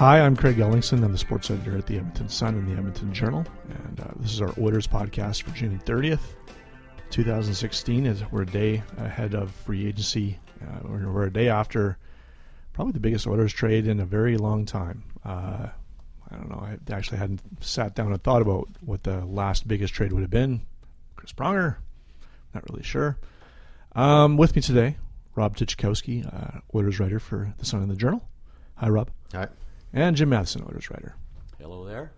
Hi, I'm Craig Ellingson. I'm the sports editor at the Edmonton Sun and the Edmonton Journal. And uh, this is our Oilers podcast for June 30th, 2016. As we're a day ahead of free agency. Uh, we're, a day after probably the biggest Oilers trade in a very long time. Uh, I don't know. I actually hadn't sat down and thought about what the last biggest trade would have been. Chris Pronger, not really sure. Um, with me today, Rob Tychkowski, uh, Oilers writer for the Sun and the Journal. Hi, Rob. Hi and Jim Matheson, Oilers writer. Hello there.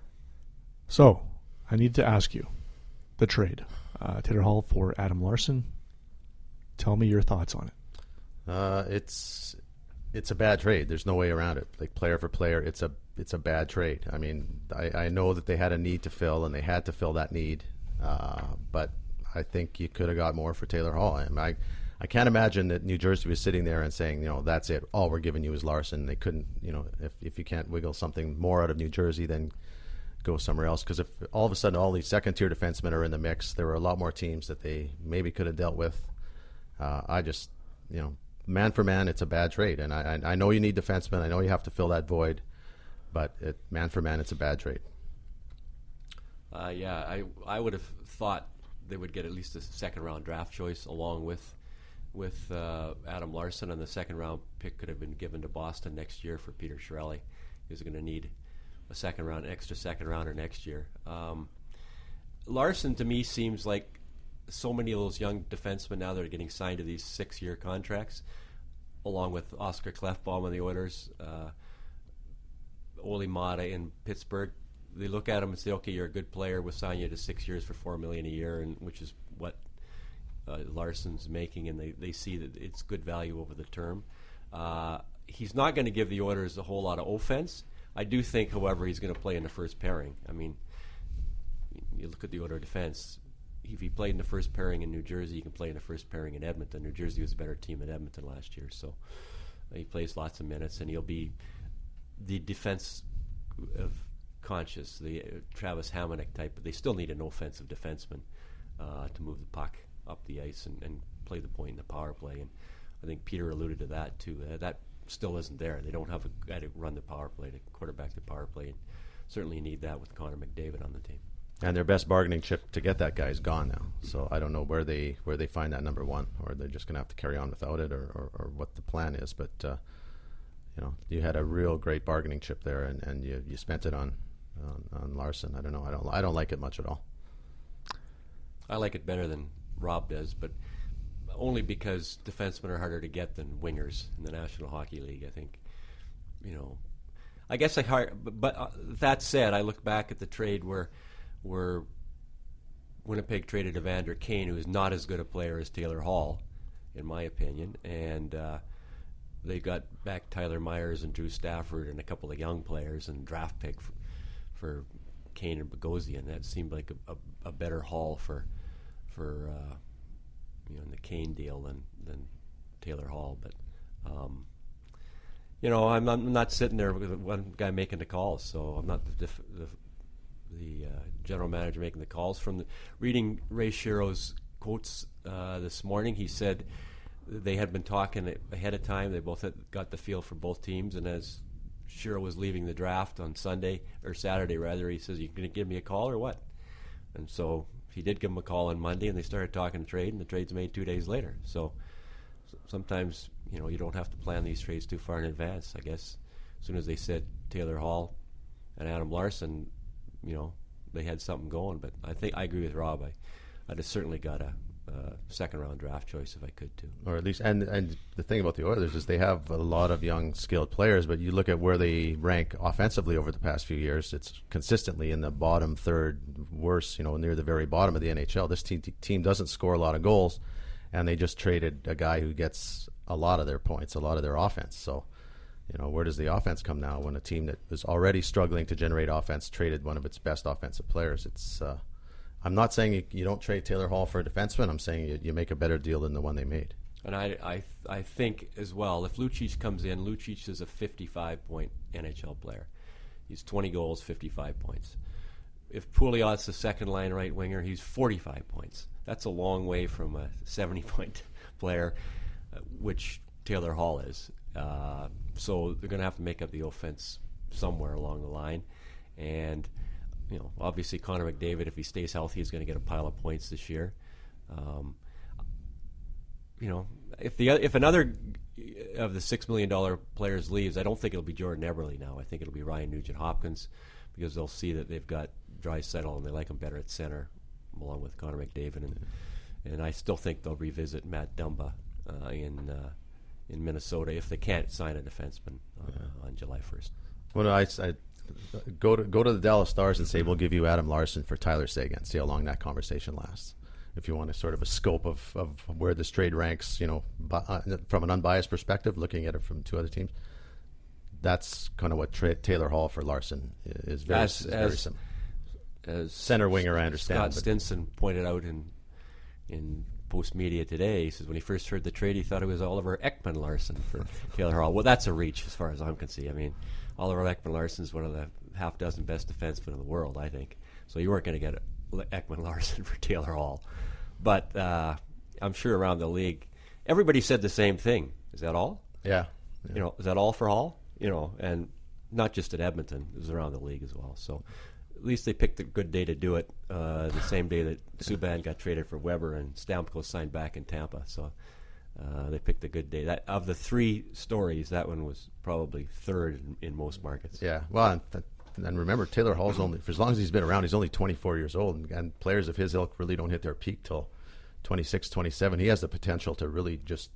So, I need to ask you the trade. Uh, Taylor Hall for Adam Larsson. Tell me your thoughts on it. Uh, it's it's a bad trade. There's no way around it. Like player for player, it's a it's a bad trade. I mean, I, I know that they had a need to fill and they had to fill that need, uh, but I think you could have got more for Taylor Hall. I, I I can't imagine that New Jersey was sitting there and saying, you know, that's it. All we're giving you is Larsson. They couldn't, you know, if, if you can't wiggle something more out of New Jersey, then go somewhere else. Because if all of a sudden all these second tier defensemen are in the mix, there were a lot more teams that they maybe could have dealt with. Uh, I just, you know, man for man, it's a bad trade. And I, I, know you need defensemen. I know you have to fill that void. But it, man for man, it's a bad trade. Uh, yeah, I I would have thought they would get at least a second round draft choice along with with uh, Adam Larsson, and the second round pick could have been given to Boston next year for Peter Chiarelli. He's going to need a second round, extra second rounder next year. Um, Larsson to me seems like so many of those young defensemen now that are getting signed to these six-year contracts, along with Oscar Klefbom and the Oilers, uh, Olli Maatta in Pittsburgh. They look at him and say, "Okay, you're a good player. We'll sign you to six years for four million a year," and which is what uh, Larsson's making, and they, they see that it's good value over the term. Uh, he's not going to give the Oilers a whole lot of offense. I do think, however, he's going to play in the first pairing. I mean, you look at the Oilers defense. If he played in the first pairing in New Jersey, he can play in the first pairing in Edmonton. New Jersey was a better team than Edmonton last year, so uh, he plays lots of minutes, and he'll be the defense of conscious, the uh, Travis Hamonic type. But they still need an offensive defenseman uh, to move the puck up the ice and, and play the point in the power play. And I think Peter alluded to that too. Uh, that still isn't there. They don't have a guy to run the power play, to quarterback the power play, and certainly need that with Connor McDavid on the team. And their best bargaining chip to get that guy is gone now. So I don't know where they where they find that number one, or they're just going to have to carry on without it, or, or, or what the plan is. But uh, you know, you had a real great bargaining chip there, and, and you, you spent it on, on on Larsson. I don't know. I don't I don't like it much at all. I like it better than Rob does, but only because defensemen are harder to get than wingers in the National Hockey League. I think, you know, I guess I hard. But, but uh, that said, I look back at the trade where where Winnipeg traded Evander Kane, who is not as good a player as Taylor Hall, in my opinion, and uh, they got back Tyler Myers and Drew Stafford and a couple of young players and draft pick for, for Kane and Bogosian. That seemed like a, a, a better haul for for uh, you know in the Kane deal than than Taylor Hall. But um, you know, I'm, I'm not sitting there with one guy making the calls, so I'm not the the, the uh, general manager making the calls. From the, reading Ray Shero's quotes uh, this morning, he said they had been talking ahead of time. They both had got the feel for both teams, and as Shero was leaving the draft on Sunday or Saturday rather. He says, "You going to give me a call or what?" And so he did give him a call on Monday, and they started talking trade, and the trade's made two days later. So sometimes you know you don't have to plan these trades too far in advance. I guess as soon as they said Taylor Hall and Adam Larsson, you know they had something going. But I think I agree with Rob. I I'd have certainly got a uh, second round draft choice if I could too. Or at least, and and the thing about the Oilers is they have a lot of young, skilled players. But you look at where they rank offensively over the past few years; it's consistently in the bottom third, worse, you know, near the very bottom of the NHL. This team team doesn't score a lot of goals, and they just traded a guy who gets a lot of their points, a lot of their offense. So. You know, where does the offense come now when a team that was already struggling to generate offense traded one of its best offensive players? It's uh, I'm not saying you, you, don't trade Taylor Hall for a defenseman. I'm saying you, you, make a better deal than the one they made. And I, I, I think as well, if Lucic comes in, Lucic is a 55 point NHL player. He's 20 goals, 55 points. If Pouliot's the second line right winger, he's 45 points. That's a long way from a 70 point player, uh, which Taylor Hall is. Uh, so they're going to have to make up the offense somewhere along the line. And you know, obviously Connor McDavid, if he stays healthy, is going to get a pile of points this year. Um, you know, if the if another of the six million dollar players leaves, I don't think it'll be Jordan Eberle now. I think it'll be Ryan Nugent Hopkins because they'll see that they've got Draisaitl and they like him better at center, along with Connor McDavid, and and I still think they'll revisit Matt Dumba uh, in uh, in Minnesota if they can't sign a defenseman uh, yeah. on July first. Well, I, I go to go to the Dallas Stars and say we'll give you Adam Larsson for Tyler Seguin. See how long that conversation lasts. If you want a sort of a scope of, of where this trade ranks, you know, uh, from an unbiased perspective, looking at it from two other teams, that's kind of what tra- Taylor Hall for Larsson is very, as, is very as, similar. As center winger, I understand. Scott Stinson pointed out in in post media today. He says when he first heard the trade, he thought it was Oliver Ekman Larsson for Taylor Hall. Well, that's a reach as far as I'm concerned. I mean, Oliver Ekman Larsson is one of the half dozen best defensemen in the world, I think. So you weren't going to get Ekman Larsson for Taylor Hall, but uh, I'm sure around the league, everybody said the same thing. Is that all? Yeah. yeah. You know, is that all for Hall? You know, and not just at Edmonton, it was around the league as well. So at least they picked a good day to do it. Uh, the same day that Subban got traded for Weber and Stamkos signed back in Tampa. So uh, they picked a good day. That of the three stories, that one was probably third in, in most markets. Yeah, well, and, and, remember Taylor Hall's only for as long as he's been around, he's only 24 years old, and, and, players of his ilk really don't hit their peak till 26, 27. He has the potential to really just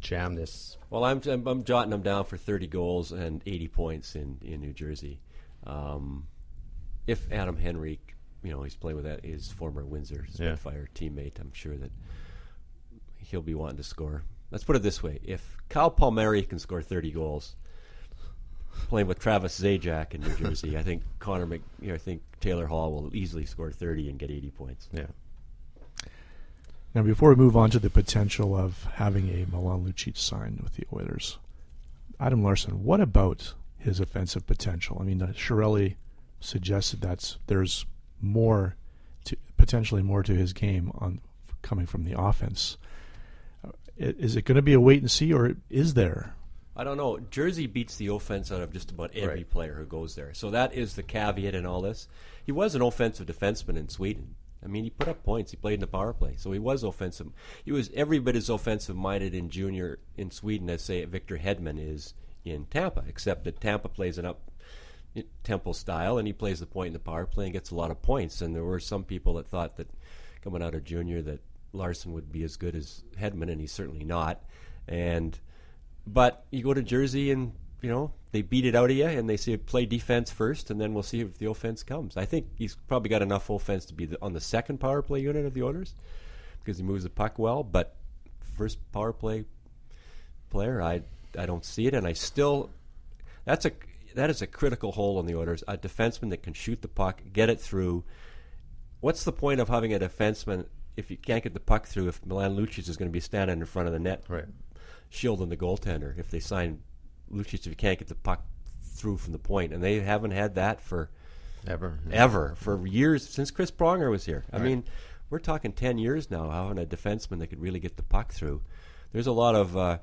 jam this. Well, I'm I'm, I'm jotting him down for 30 goals and 80 points in in New Jersey. Um, if Adam Henrique, you know, he's playing with that his former Windsor Spitfire yeah. teammate, I'm sure that he'll be wanting to score. Let's put it this way: if Kyle Palmieri can score 30 goals, playing with Travis Zajac in New Jersey, I think Connor, Mc, you know, I think Taylor Hall will easily score 30 and get 80 points. Yeah. Now, before we move on to the potential of having a Milan Lucic signed with the Oilers, Adam Larsson, what about his offensive potential? I mean, uh, Chiarelli suggested that there's more, to, potentially more to his game on coming from the offense. Uh, is it going to be a wait and see, or is there? I don't know. Jersey beats the offense out of just about every right. player who goes there. So that is the caveat in all this. He was an offensive defenseman in Sweden. I mean, he put up points. He played in the power play, so he was offensive. He was every bit as offensive minded in junior in Sweden as say Victor Hedman is in Tampa, except that Tampa plays an up tempo style, and he plays the point in the power play and gets a lot of points. And there were some people that thought that coming out of junior that Larsson would be as good as Hedman, and he's certainly not. And but you go to Jersey and you know they beat it out of you, and they say play defense first, and then we'll see if the offense comes. I think he's probably got enough offense to be the, on the second power play unit of the Oilers because he moves the puck well. But first power play player, I I don't see it, and I still that's a that is a critical hole in the Oilers. A defenseman that can shoot the puck, get it through. What's the point of having a defenseman if you can't get the puck through, if Milan Lucic is going to be standing in front of the net, right. shielding the goaltender, if they sign Lucic, if you can't get the puck through from the point, and they haven't had that for ever, ever for years since Chris Pronger was here. I mean, we're talking ten years now having a defenseman that could really get the puck through. There's a lot of uh,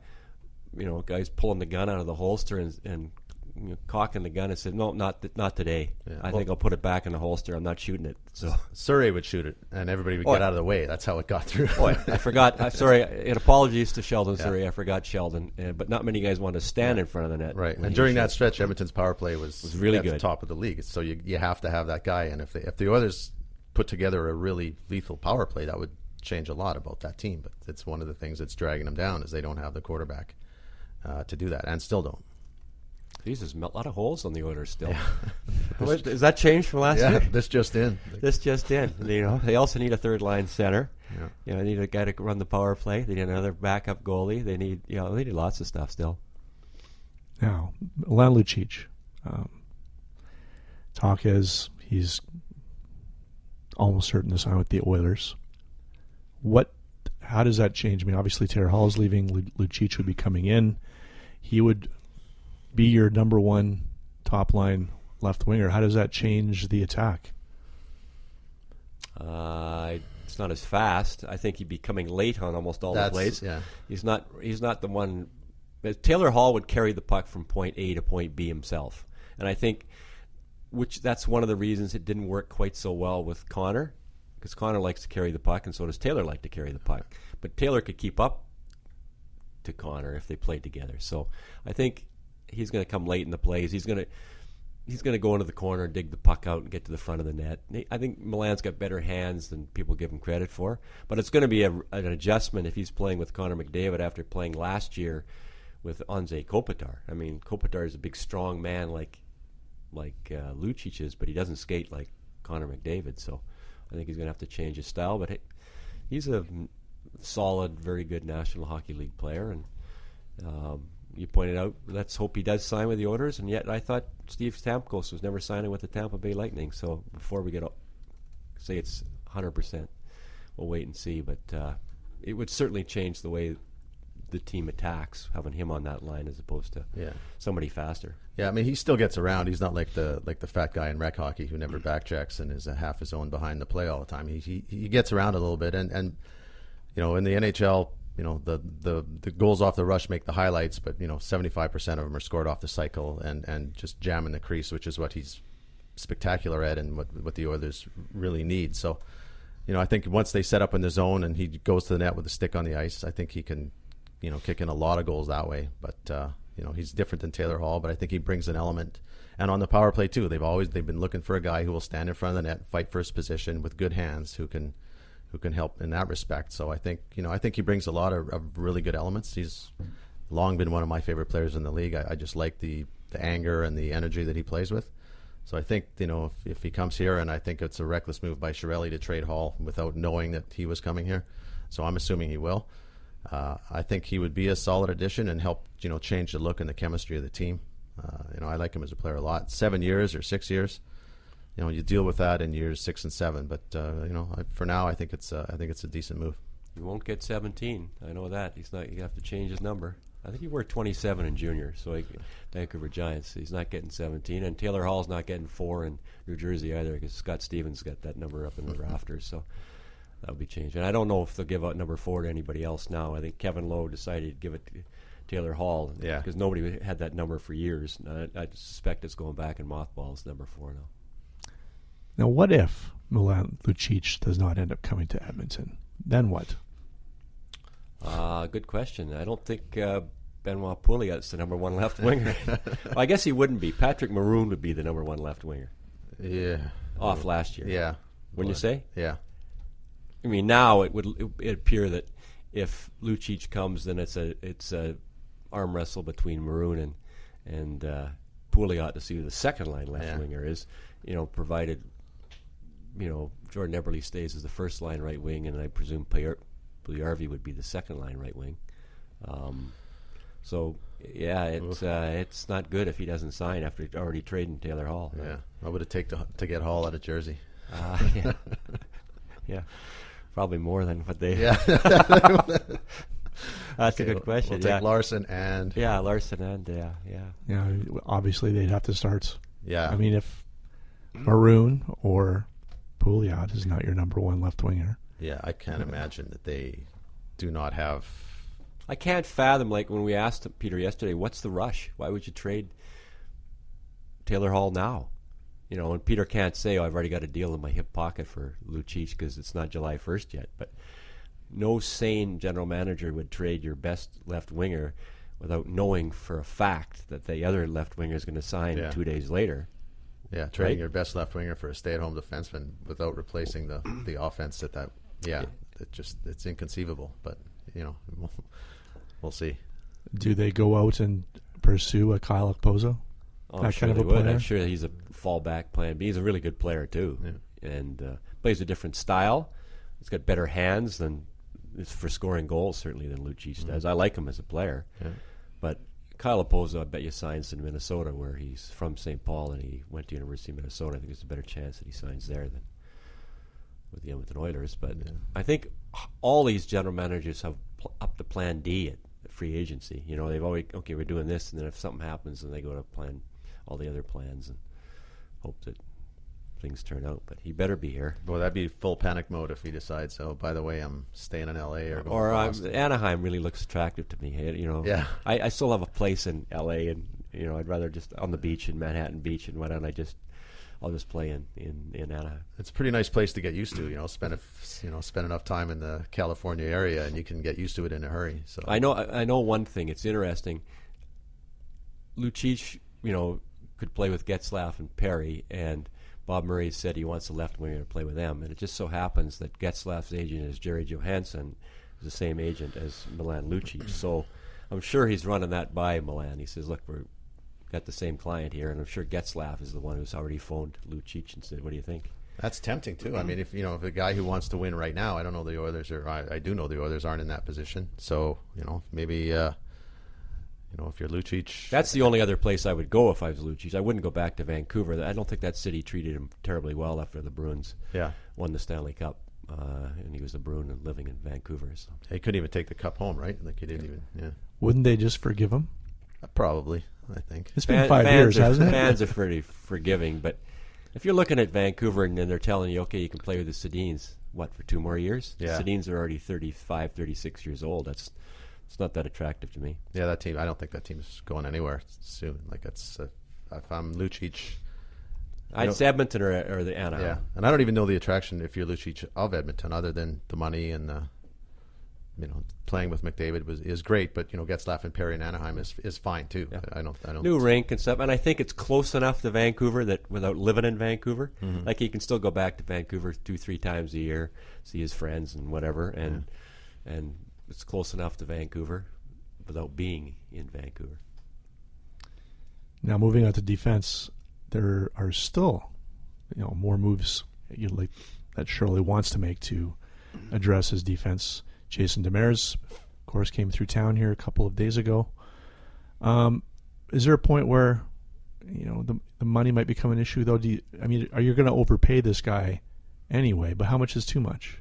you know guys pulling the gun out of the holster and, and you know, cocking the gun and said, "No, not th- not today. Yeah, I well- think I'll put it back in the holster. I'm not shooting it." So, Souray would shoot it, and everybody would Oh, get out of the way. That's how it got through. oh, I, I forgot. I'm sorry. And apologies to Sheldon Souray. I forgot Sheldon, uh, but not many guys want to stand in front of the net. Right, and during that stretch, Edmonton's power play was, Was really at the good. top of the league. So you you have to have that guy, and if they, if the others put together a really lethal power play, that would change a lot about that team. But it's one of the things that's dragging them down is they don't have the quarterback uh, to do that, and still don't. Geez, there's a lot of holes on the Oilers still. What- Has that changed from last Yeah, year? this just in. This just in. You know, they also need a third line center. Yeah. You know, they need a guy to run the power play. They need another backup goalie. They need, you know, they need lots of stuff still. Now, Milan Lucic. Um, talk is he's almost certain to sign with the Oilers. What? How does that change? I mean, obviously Taylor Hall is leaving. Lucic would be coming in. He would be your number one top line left winger. How does that change the attack? Uh, it's not as fast. I think he'd be coming late on almost all That's- the plays. yeah. He's not. He's not the one. Taylor Hall would carry the puck from point A to point B himself, and I think, which that's one of the reasons it didn't work quite so well with Connor, because Connor likes to carry the puck, and so does Taylor like to carry the puck. But Taylor could keep up to Connor if they played together. So I think he's going to come late in the plays. He's going to he's going to go into the corner, dig the puck out, and get to the front of the net. I think Milan's got better hands than people give him credit for. But it's going to be a, an adjustment if he's playing with Connor McDavid after playing last year with Anze Kopitar. I mean, Kopitar is a big, strong man like like uh, Lucic is, but he doesn't skate like Connor McDavid. So I think he's going to have to change his style. But hey, he's a solid, very good National Hockey League player, and um, you pointed out. Let's hope he does sign with the Oilers. And yet, I thought Steve Stamkos was never signing with the Tampa Bay Lightning. So before we get o- say it's 100 percent, we'll wait and see. But uh, it would certainly change the way the team attacks having him on that line as opposed to Yeah. somebody faster. Yeah, I mean he still gets around. He's not like the like the fat guy in rec hockey who never backchecks and is a half his own behind the play all the time. He he, he gets around a little bit, and and you know in the NHL, you know the the the goals off the rush make the highlights, but you know seventy five percent of them are scored off the cycle and and just jamming the crease, which is what he's spectacular at and what what the Oilers really need. So. You know, I think once they set up in the zone and he goes to the net with a stick on the ice, I think he can, you know, kick in a lot of goals that way. But uh, you know, he's different than Taylor Hall, but I think he brings an element. And on the power play too, they've always they've been looking for a guy who will stand in front of the net, fight first position with good hands, who can who can help in that respect. So I think you know I think he brings a lot of, of really good elements. He's long been one of my favorite players in the league. I, I just like the the anger and the energy that he plays with. So I think you know if, if he comes here, and I think it's a reckless move by Chiarelli to trade Hall without knowing that he was coming here. So I'm assuming he will. Uh, I think he would be a solid addition and help you know change the look and the chemistry of the team. Uh, you know I like him as a player a lot. Seven years or six years, you know you deal with that in years six and seven. But uh, you know I, for now I think it's uh, I think it's a decent move. He won't get 17. I know that. He's not. You have to change his number. I think he wore 27 in junior. So he, Vancouver Giants. He's not getting 17, and Taylor Hall's not getting four in New Jersey either because Scott Stevens got that number up in the rafters. So that'll be changed. And I don't know if they'll give out number four to anybody else now. I think Kevin Lowe decided to give it to Taylor Hall. Yeah. Because nobody had that number for years. I, I suspect it's going back in mothballs. Number four now. Now, what if Milan Lucic does not end up coming to Edmonton? Then what? Uh, good question. I don't think uh, Benoit Pouliot's the number one left winger. well, I guess he wouldn't be. Patrick Maroon would be the number one left winger Yeah. off last year. Yeah. Wouldn't you say? Yeah. I mean, now it would it appear that if Lucic comes, then it's a it's a arm wrestle between Maroon and and uh, Pouliot to see who the second line left Yeah. winger is. You know, provided you know Jordan Eberle stays as the first line right wing, and I presume Pierre Puljujarvi would be the second line right wing. Um, so yeah, it's uh, it's not good if he doesn't sign after already trading Taylor Hall. Yeah. What would it take to to get Hall out of Jersey? Uh, yeah. yeah, probably more than what they. Yeah. That's a good question. We'll take yeah. Larsson and yeah, Larsson and yeah, yeah. You know, obviously they'd have to start. yeah. I mean, if Maroon or Pouliot is not your number one left winger, yeah. I can't imagine that they do not have. I can't fathom like when we asked Peter yesterday, what's the rush? Why would you trade Taylor Hall now. You know, and Peter can't say, "Oh, I've already got a deal in my hip pocket for Lucic because it's not July 1st yet." But no sane general manager would trade your best left winger without knowing for a fact that the other left winger is going to sign Yeah. two days later. Yeah, trading Right? your best left winger for a stay-at-home defenseman without replacing the the offense at that. Yeah, it just it's inconceivable. But you know, we'll, we'll see. Do they go out and pursue a Kyle Okposo? Oh, I'm That sure kind of a would. player? I'm sure he's a fallback plan B. He's a really good player too, and uh, plays a different style. He's got better hands than for scoring goals certainly than Lucic Mm-hmm. does. I like him as a player, but Kyle Okposo, I bet you signs in Minnesota, where he's from St. Paul and he went to University of Minnesota. I think there's a better chance that he signs there than with the Edmonton Oilers. But I think all these general managers have pl- up to Plan D at, at free agency. You know, they've always okay, we're doing this, and then if something happens, then they go to plan all the other plans and hope that things turn out. But he better be here. Boy, that'd be full panic mode if he decides. Oh, by the way, I'm staying in L.A. or going Or to uh, Boston. Anaheim really looks attractive to me. Eh, you know, Yeah. I, I still have a place in L.A. and you know I'd rather just on the beach in Manhattan Beach, and why don't I just I'll just play in in, in Anaheim. It's a pretty nice place to get used to. You know, spend a, you know spend enough time in the California area, and you can get used to it in a hurry. So I know. I I know one thing. It's interesting. Lucic, you know, could play with Getzlaf and Perry, and Bob Murray said he wants a left winger to play with them. And it just so happens that Getzlaf's agent is Gerry Johannson, the same agent as Milan Lucic. So I'm sure he's running that by Milan. He says, "Look, we're got the same client here," and I'm sure Getzlaf is the one who's already phoned Lucic and said, "What do you think?" That's tempting too. I mean, if you know, if a guy who wants to win right now, I don't know the Oilers are. I, I do know the Oilers aren't in that position. So you know, maybe uh, you know, if you're Lucic, That's the only other place I would go if I was Lucic. I wouldn't go back to Vancouver. I don't think that city treated him terribly well after the Bruins yeah, won the Stanley Cup, uh, and he was a Bruin and living in Vancouver. So he couldn't even take the cup home, right? Like he didn't even. Yeah, Wouldn't they just forgive him? Uh, probably. I think. It's been Fan- five fans years, are, hasn't it? Fans are pretty forgiving, but if you're looking at Vancouver and then they're telling you, okay, you can play with the Sedins, what for two more years? Yeah. The Sedins are already 35, 36 years old. That's it's not that attractive to me. Yeah, that team. I don't think that team's going anywhere soon. Like that's uh, if I'm Lucic. I'd say Edmonton or, or the Anaheim. Yeah, and I don't even know the attraction if you're Lucic of Edmonton, other than the money and the, you know, playing with McDavid was is great. But you know, Getzlaf and Perry in Anaheim is is fine too. I, I don't. I don't. new rink and stuff. And I think it's close enough to Vancouver that without living in Vancouver, Mm-hmm. like he can still go back to Vancouver two, three times a year, see his friends and whatever, and and it's close enough to Vancouver without being in Vancouver. Now moving on to defense, there are still, you know, more moves you like that Chiarelli wants to make to address his defense. Jason Demers, of course, came through town here a couple of days ago. Um, is there a point where, you know, the the money might become an issue though? Do you, I mean, are you going to overpay this guy anyway? But how much is too much?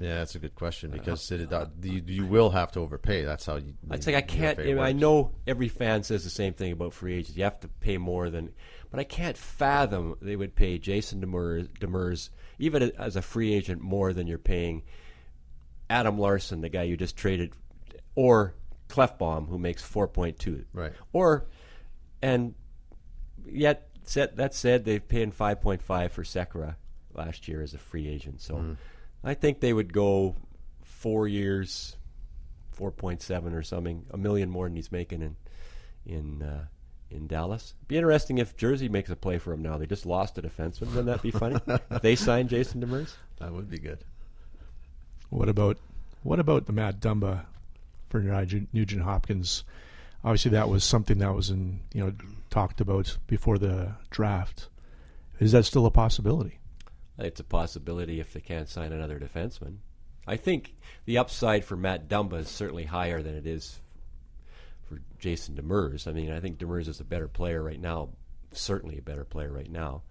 Yeah, that's a good question because it, uh, you, you will have to overpay. That's how you. I'd say I can't. I know every fan says the same thing about free agents. You have to pay more than, but I can't fathom they would pay Jason Demers, Demers even as a free agent more than you're paying Adam Larsson, the guy you just traded, or Klefbom, who makes four point two. Right. Or, and yet that said, they've paid five point five for Sekera last year as a free agent. So, Mm. I think they would go four years, four point seven or something, a million more than he's making in in uh, in Dallas. Be interesting if Jersey makes a play for him now. They just lost a defenseman. Wouldn't that be funny? if they signed Jason Demers. That would be good. What about what about the Matt Dumba for Nugent Nugent Hopkins? Obviously, that was something that was in you know talked about before the draft. Is that still a possibility? It's a possibility if they can't sign another defenseman. I think the upside for Matt Dumba is certainly higher than it is for Jason Demers. I mean, I think Demers is a better player right now, certainly a better player right now.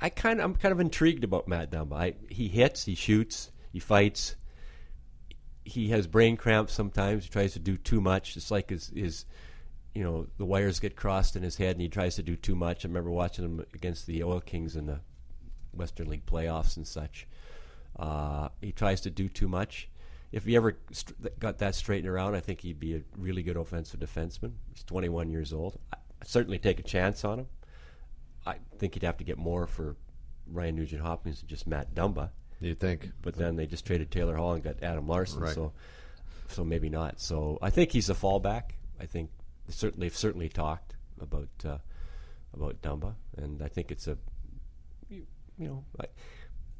I kind of, I'm kind of intrigued about Matt Dumba. I, he hits, he shoots, he fights. He has brain cramps sometimes. He tries to do too much. It's like his, his you know, the wires get crossed in his head, and he tries to do too much. I remember watching him against the Oil Kings in the Western League playoffs and such. Uh, he tries to do too much. If he ever st- got that straightened around, I think he'd be a really good offensive defenseman. He's 21 years old. I, certainly take a chance on him. I think he'd have to get more for Ryan Nugent Hopkins than just Matt Dumba. You think? But then they just traded Taylor Hall and got Adam Larsson, Right. so so maybe not. So I think he's a fallback. I think certainly they've certainly talked about uh, about Dumba, and I think it's a you, know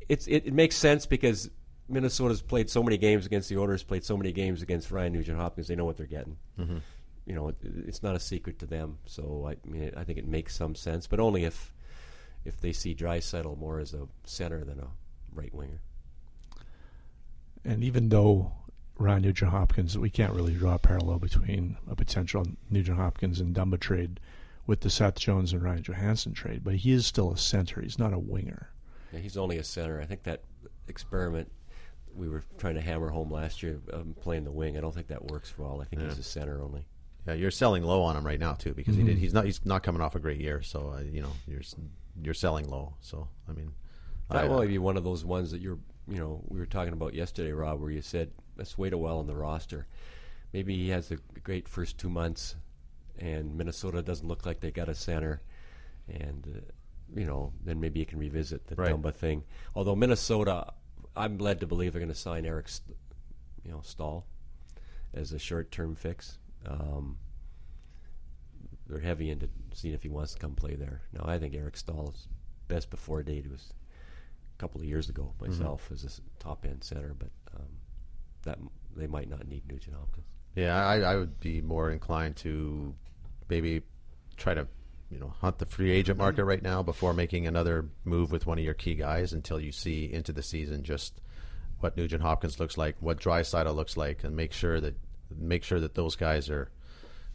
it's it, it makes sense because Minnesota's played so many games against the Oilers, played so many games against Ryan Nugent Hopkins. They know what they're getting. Mm-hmm. You know, it, it's not a secret to them. So I mean, I think it makes some sense, but only if if they see Draisaitl more as a center than a right winger. And even though Ryan Nugent Hopkins, we can't really draw a parallel between a potential Nugent Hopkins and Dumba trade with the Seth Jones and Ryan Johansen trade, but he is still a center. He's not a winger. Yeah, he's only a center. I think that experiment we were trying to hammer home last year, um, playing the wing. I don't think that works for all. I think he's a center only. Yeah, you're selling low on him right now too because he did. He's not. He's not coming off a great year, so uh, you know you're you're selling low. So I mean, That I- will be one of those ones that you're, you know, we were talking about yesterday, Rob, where you said let's wait a while on the roster. Maybe he has a great first two months, and Minnesota doesn't look like they got a center, and uh, you know, then maybe you can revisit the Right. Dumba thing. Although Minnesota, I'm led to believe they're going to sign Eric, St- you know, Staal as a short-term fix. Um, they're heavy into seeing if he wants to come play there. Now, I think Eric Staal's best before date was a couple of years ago myself as a top end center, but um, that they might not need Nugent Hopkins. Yeah, I, I would be more inclined to maybe try to, you know, hunt the free agent market right now before making another move with one of your key guys until you see into the season just what Nugent Hopkins looks like, what Draisaitl looks like, and make sure that make sure that those guys are,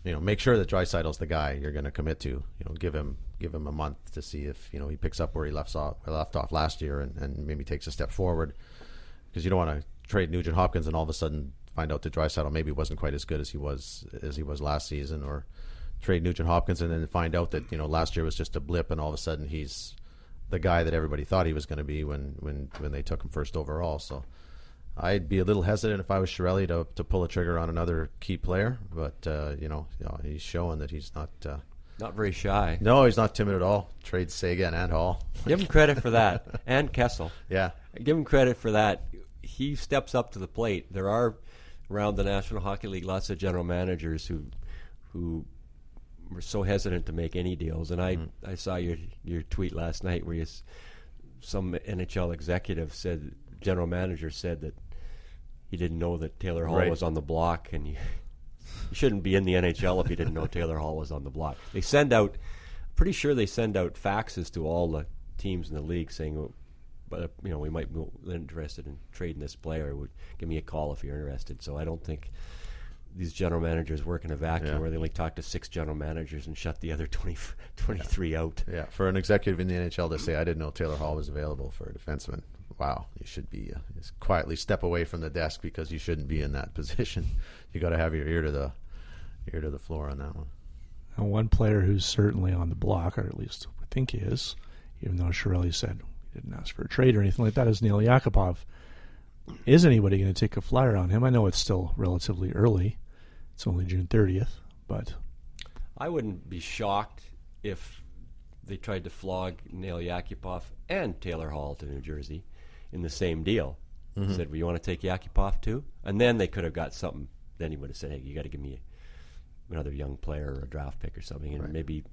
you know, make sure that Draisaitl's the guy you're going to commit to. You know, give him give him a month to see if you know he picks up where he left off left off last year and, and maybe takes a step forward because you don't want to trade Nugent Hopkins and all of a sudden find out that Draisaitl maybe wasn't quite as good as he was as he was last season, or trade Nugent Hopkins and then find out that you know last year was just a blip and all of a sudden he's the guy that everybody thought he was going to be when when when they took him first overall. So I'd be a little hesitant if I was Chiarelli to to pull a trigger on another key player, but uh, you know you know, he's showing that he's not. Uh, Not very shy. no, he's not timid at all. Trade Seguin and Hall. Give him credit for that, and Kessel. Yeah, Give him credit for that. He steps up to the plate. There are around the National Hockey League lots of general managers who who were so hesitant to make any deals. And I mm-hmm. I saw your your tweet last night where you, some NHL executive said general manager said that he didn't know that Taylor Hall Right. was on the block, and you, you shouldn't be in the NHL if you didn't know Taylor Hall was on the block. They send out, pretty sure they send out faxes to all the teams in the league saying, "Oh, but you know we might be interested in trading this player. Would give me a call if you're interested. So I don't think these general managers work in a vacuum Yeah. where they only talk to six general managers and shut the other 20, 23 out. Yeah, for an executive in the NHL to say, "I didn't know Taylor Hall was available for a defenseman." Wow, you should be uh, just quietly step away from the desk because you shouldn't be in that position. You got to have your ear to the ear to the floor on that one. And one player who's certainly on the block, or at least I think he is, even though Chiarelli said he didn't ask for a trade or anything like that, is Neil Yakupov. Is anybody going to take a flyer on him? I know it's still relatively early. It's only June 30th, but I wouldn't be shocked if they tried to flog Nail Yakupov and Taylor Hall to New Jersey in the same deal. He said, "Well, you want to take Yakupov too?" And then they could have got something. Then he would have said, "Hey, you got to give me another young player or a draft pick or something." And maybe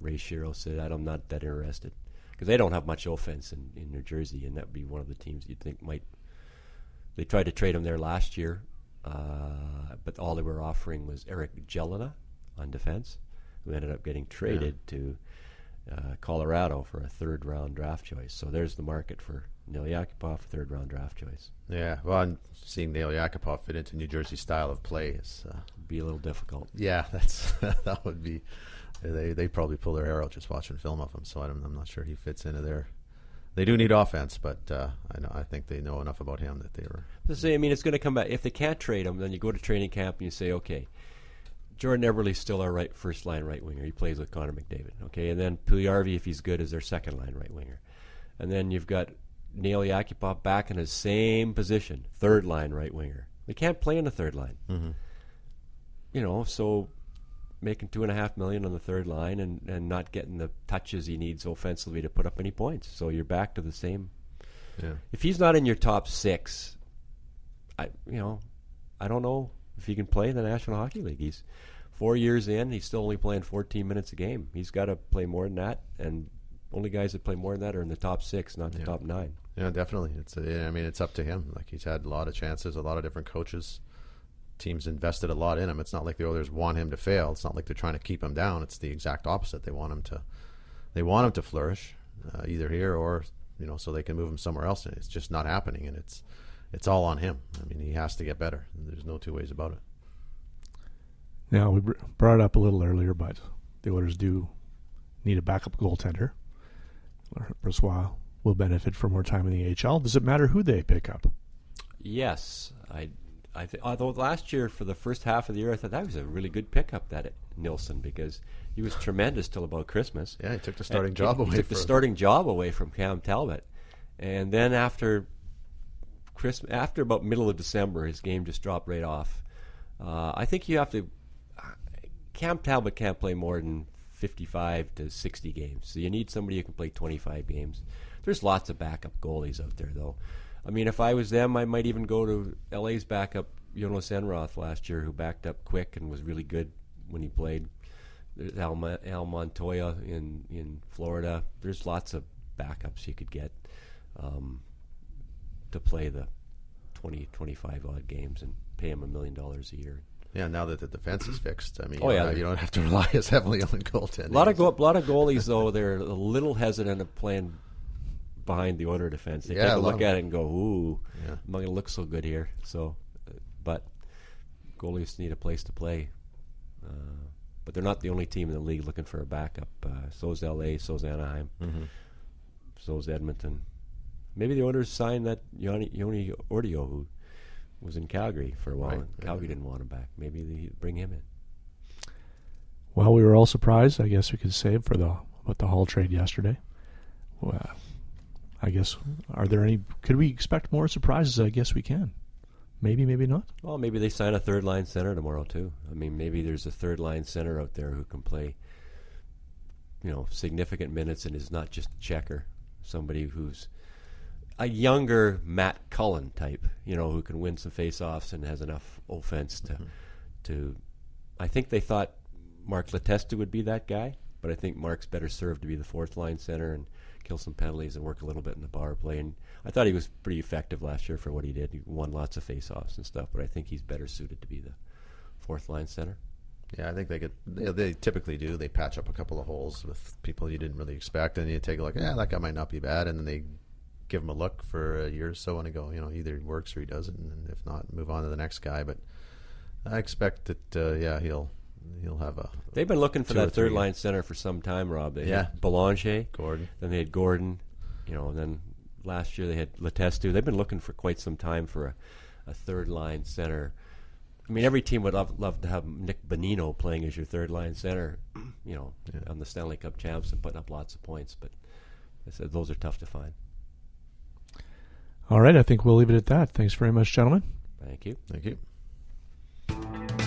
Ray Shero said, "I'm not that interested," because they don't have much offense in, in New Jersey, and that would be one of the teams you'd think might. They tried to trade him there last year, uh, but all they were offering was Eric Gelinas on defense, who ended up getting traded to uh, Colorado for a third round draft choice. So there's the market for Neil Yakupov, third round draft choice. Yeah, well, I'm seeing Neil Yakupov fit into New Jersey style of play is, uh, Be a little difficult. yeah, that's that would be. They they probably pull their hair out just watching film of him. So I'm, I'm not sure he fits into their. They do need offense, but uh, I know I think they know enough about him that they were. Say, I mean, it's going to come back. If they can't trade him, then you go to training camp and you say, okay, Jordan Eberle's still our right first line right winger. He plays with Connor McDavid. Okay, and then Puljujarvi, if he's good, is their second line right winger. And then you've got Neil Yakupov back in his same position, third line right winger. They can't play in the third line. Mm-hmm. You know, so making two and a half million on the third line and, and not getting the touches he needs offensively to put up any points. So you're back to the same. Yeah. If he's not in your top six, I you know, I don't know if he can play in the National Hockey League. He's four years in. He's still only playing 14 minutes a game. He's got to play more than that, and only guys that play more than that are in the top six, not the Yeah. top nine. Yeah, definitely. It's I mean, it's up to him. Like he's had a lot of chances, a lot of different coaches. Teams invested a lot in him. It's not like the Oilers want him to fail. It's not like they're trying to keep him down. It's the exact opposite. They want him to, they want him to flourish, uh, either here or you know, so they can move him somewhere else. And it's just not happening, and it's it's all on him. I mean, he has to get better. There's no two ways about it. Now we br- brought it up a little earlier, but the Oilers do need a backup goaltender. Brossoit will benefit from more time in the AHL. Does it matter who they pick up? Yes, I. I th- although last year for the first half of the year, I thought that was a really good pickup that Nilsson because he was tremendous till about Christmas. Yeah, he took the starting And job he, away. He took the starting job away from Cam Talbot, and then after Christmas, after about middle of December, his game just dropped right off. Uh, I think you have to. Cam Talbot can't play more than fifty-five to sixty games, so you need somebody who can play twenty-five games. There's lots of backup goalies out there, though. I mean, if I was them, I might even go to LA's backup Jonas Enroth last year, who backed up Quick and was really good when he played. There's Al, Al Montoya in, in Florida. There's lots of backups you could get um, to play the 20, 25 odd games and pay him a million dollars a year. Yeah, now that the defense is fixed, I mean, Oh, you, yeah. don't, you don't have to rely as heavily on goaltending. A lot of go- lot of goalies though they're a little hesitant of playing behind the order defense. They Yeah, take a a look of- at it and go, "Ooh, Yeah. I'm not going to look so good here." So, uh, but goalies need a place to play. Uh, but they're not the only team in the league looking for a backup. Uh, so's LA, so's Anaheim, Mhm. so's Edmonton. Maybe the Oilers signed that Joni, Joni Ortio who was in Calgary for a while. Right. and Calgary didn't want him back. Maybe they bring him in. Well, we were all surprised. I guess we could say for the about the Hall trade yesterday. Well, I guess are there any? Could we expect more surprises? I guess we can. Maybe, maybe not. Well, maybe they sign a third line center tomorrow too. I mean, maybe there's a third line center out there who can play, you know, significant minutes and is not just a checker. Somebody who's a younger Matt Cullen type, you know, who can win some faceoffs and has enough offense to, mm-hmm. to. I think they thought Mark Letestu would be that guy, but I think Mark's better served to be the fourth line center and kill some penalties and work a little bit in the power play. And I thought he was pretty effective last year for what he did. He won lots of faceoffs and stuff, but I think he's better suited to be the fourth line center. Yeah, I think they could. They, they typically do. They patch up a couple of holes with people you didn't really expect, and you take a look. Yeah, that guy might not be bad, and then they give him a look for a year or so, and go, you know, either he works or he doesn't, and if not, move on to the next guy. But I expect that, uh, yeah, he'll he'll have a They've been looking for that third three. line center for some time, Rob. They Yeah. had Belanger, Gordon. then they had Gordon, you know, and then last year they had Letestu. They've been looking for quite some time for a, a third line center. I mean, every team would love, love to have Nick Bonino playing as your third line center, you know, Yeah. on the Stanley Cup champs and putting up lots of points. But I said those are tough to find. All right, I think we'll leave it at that. Thanks very much, gentlemen. Thank you. Thank you.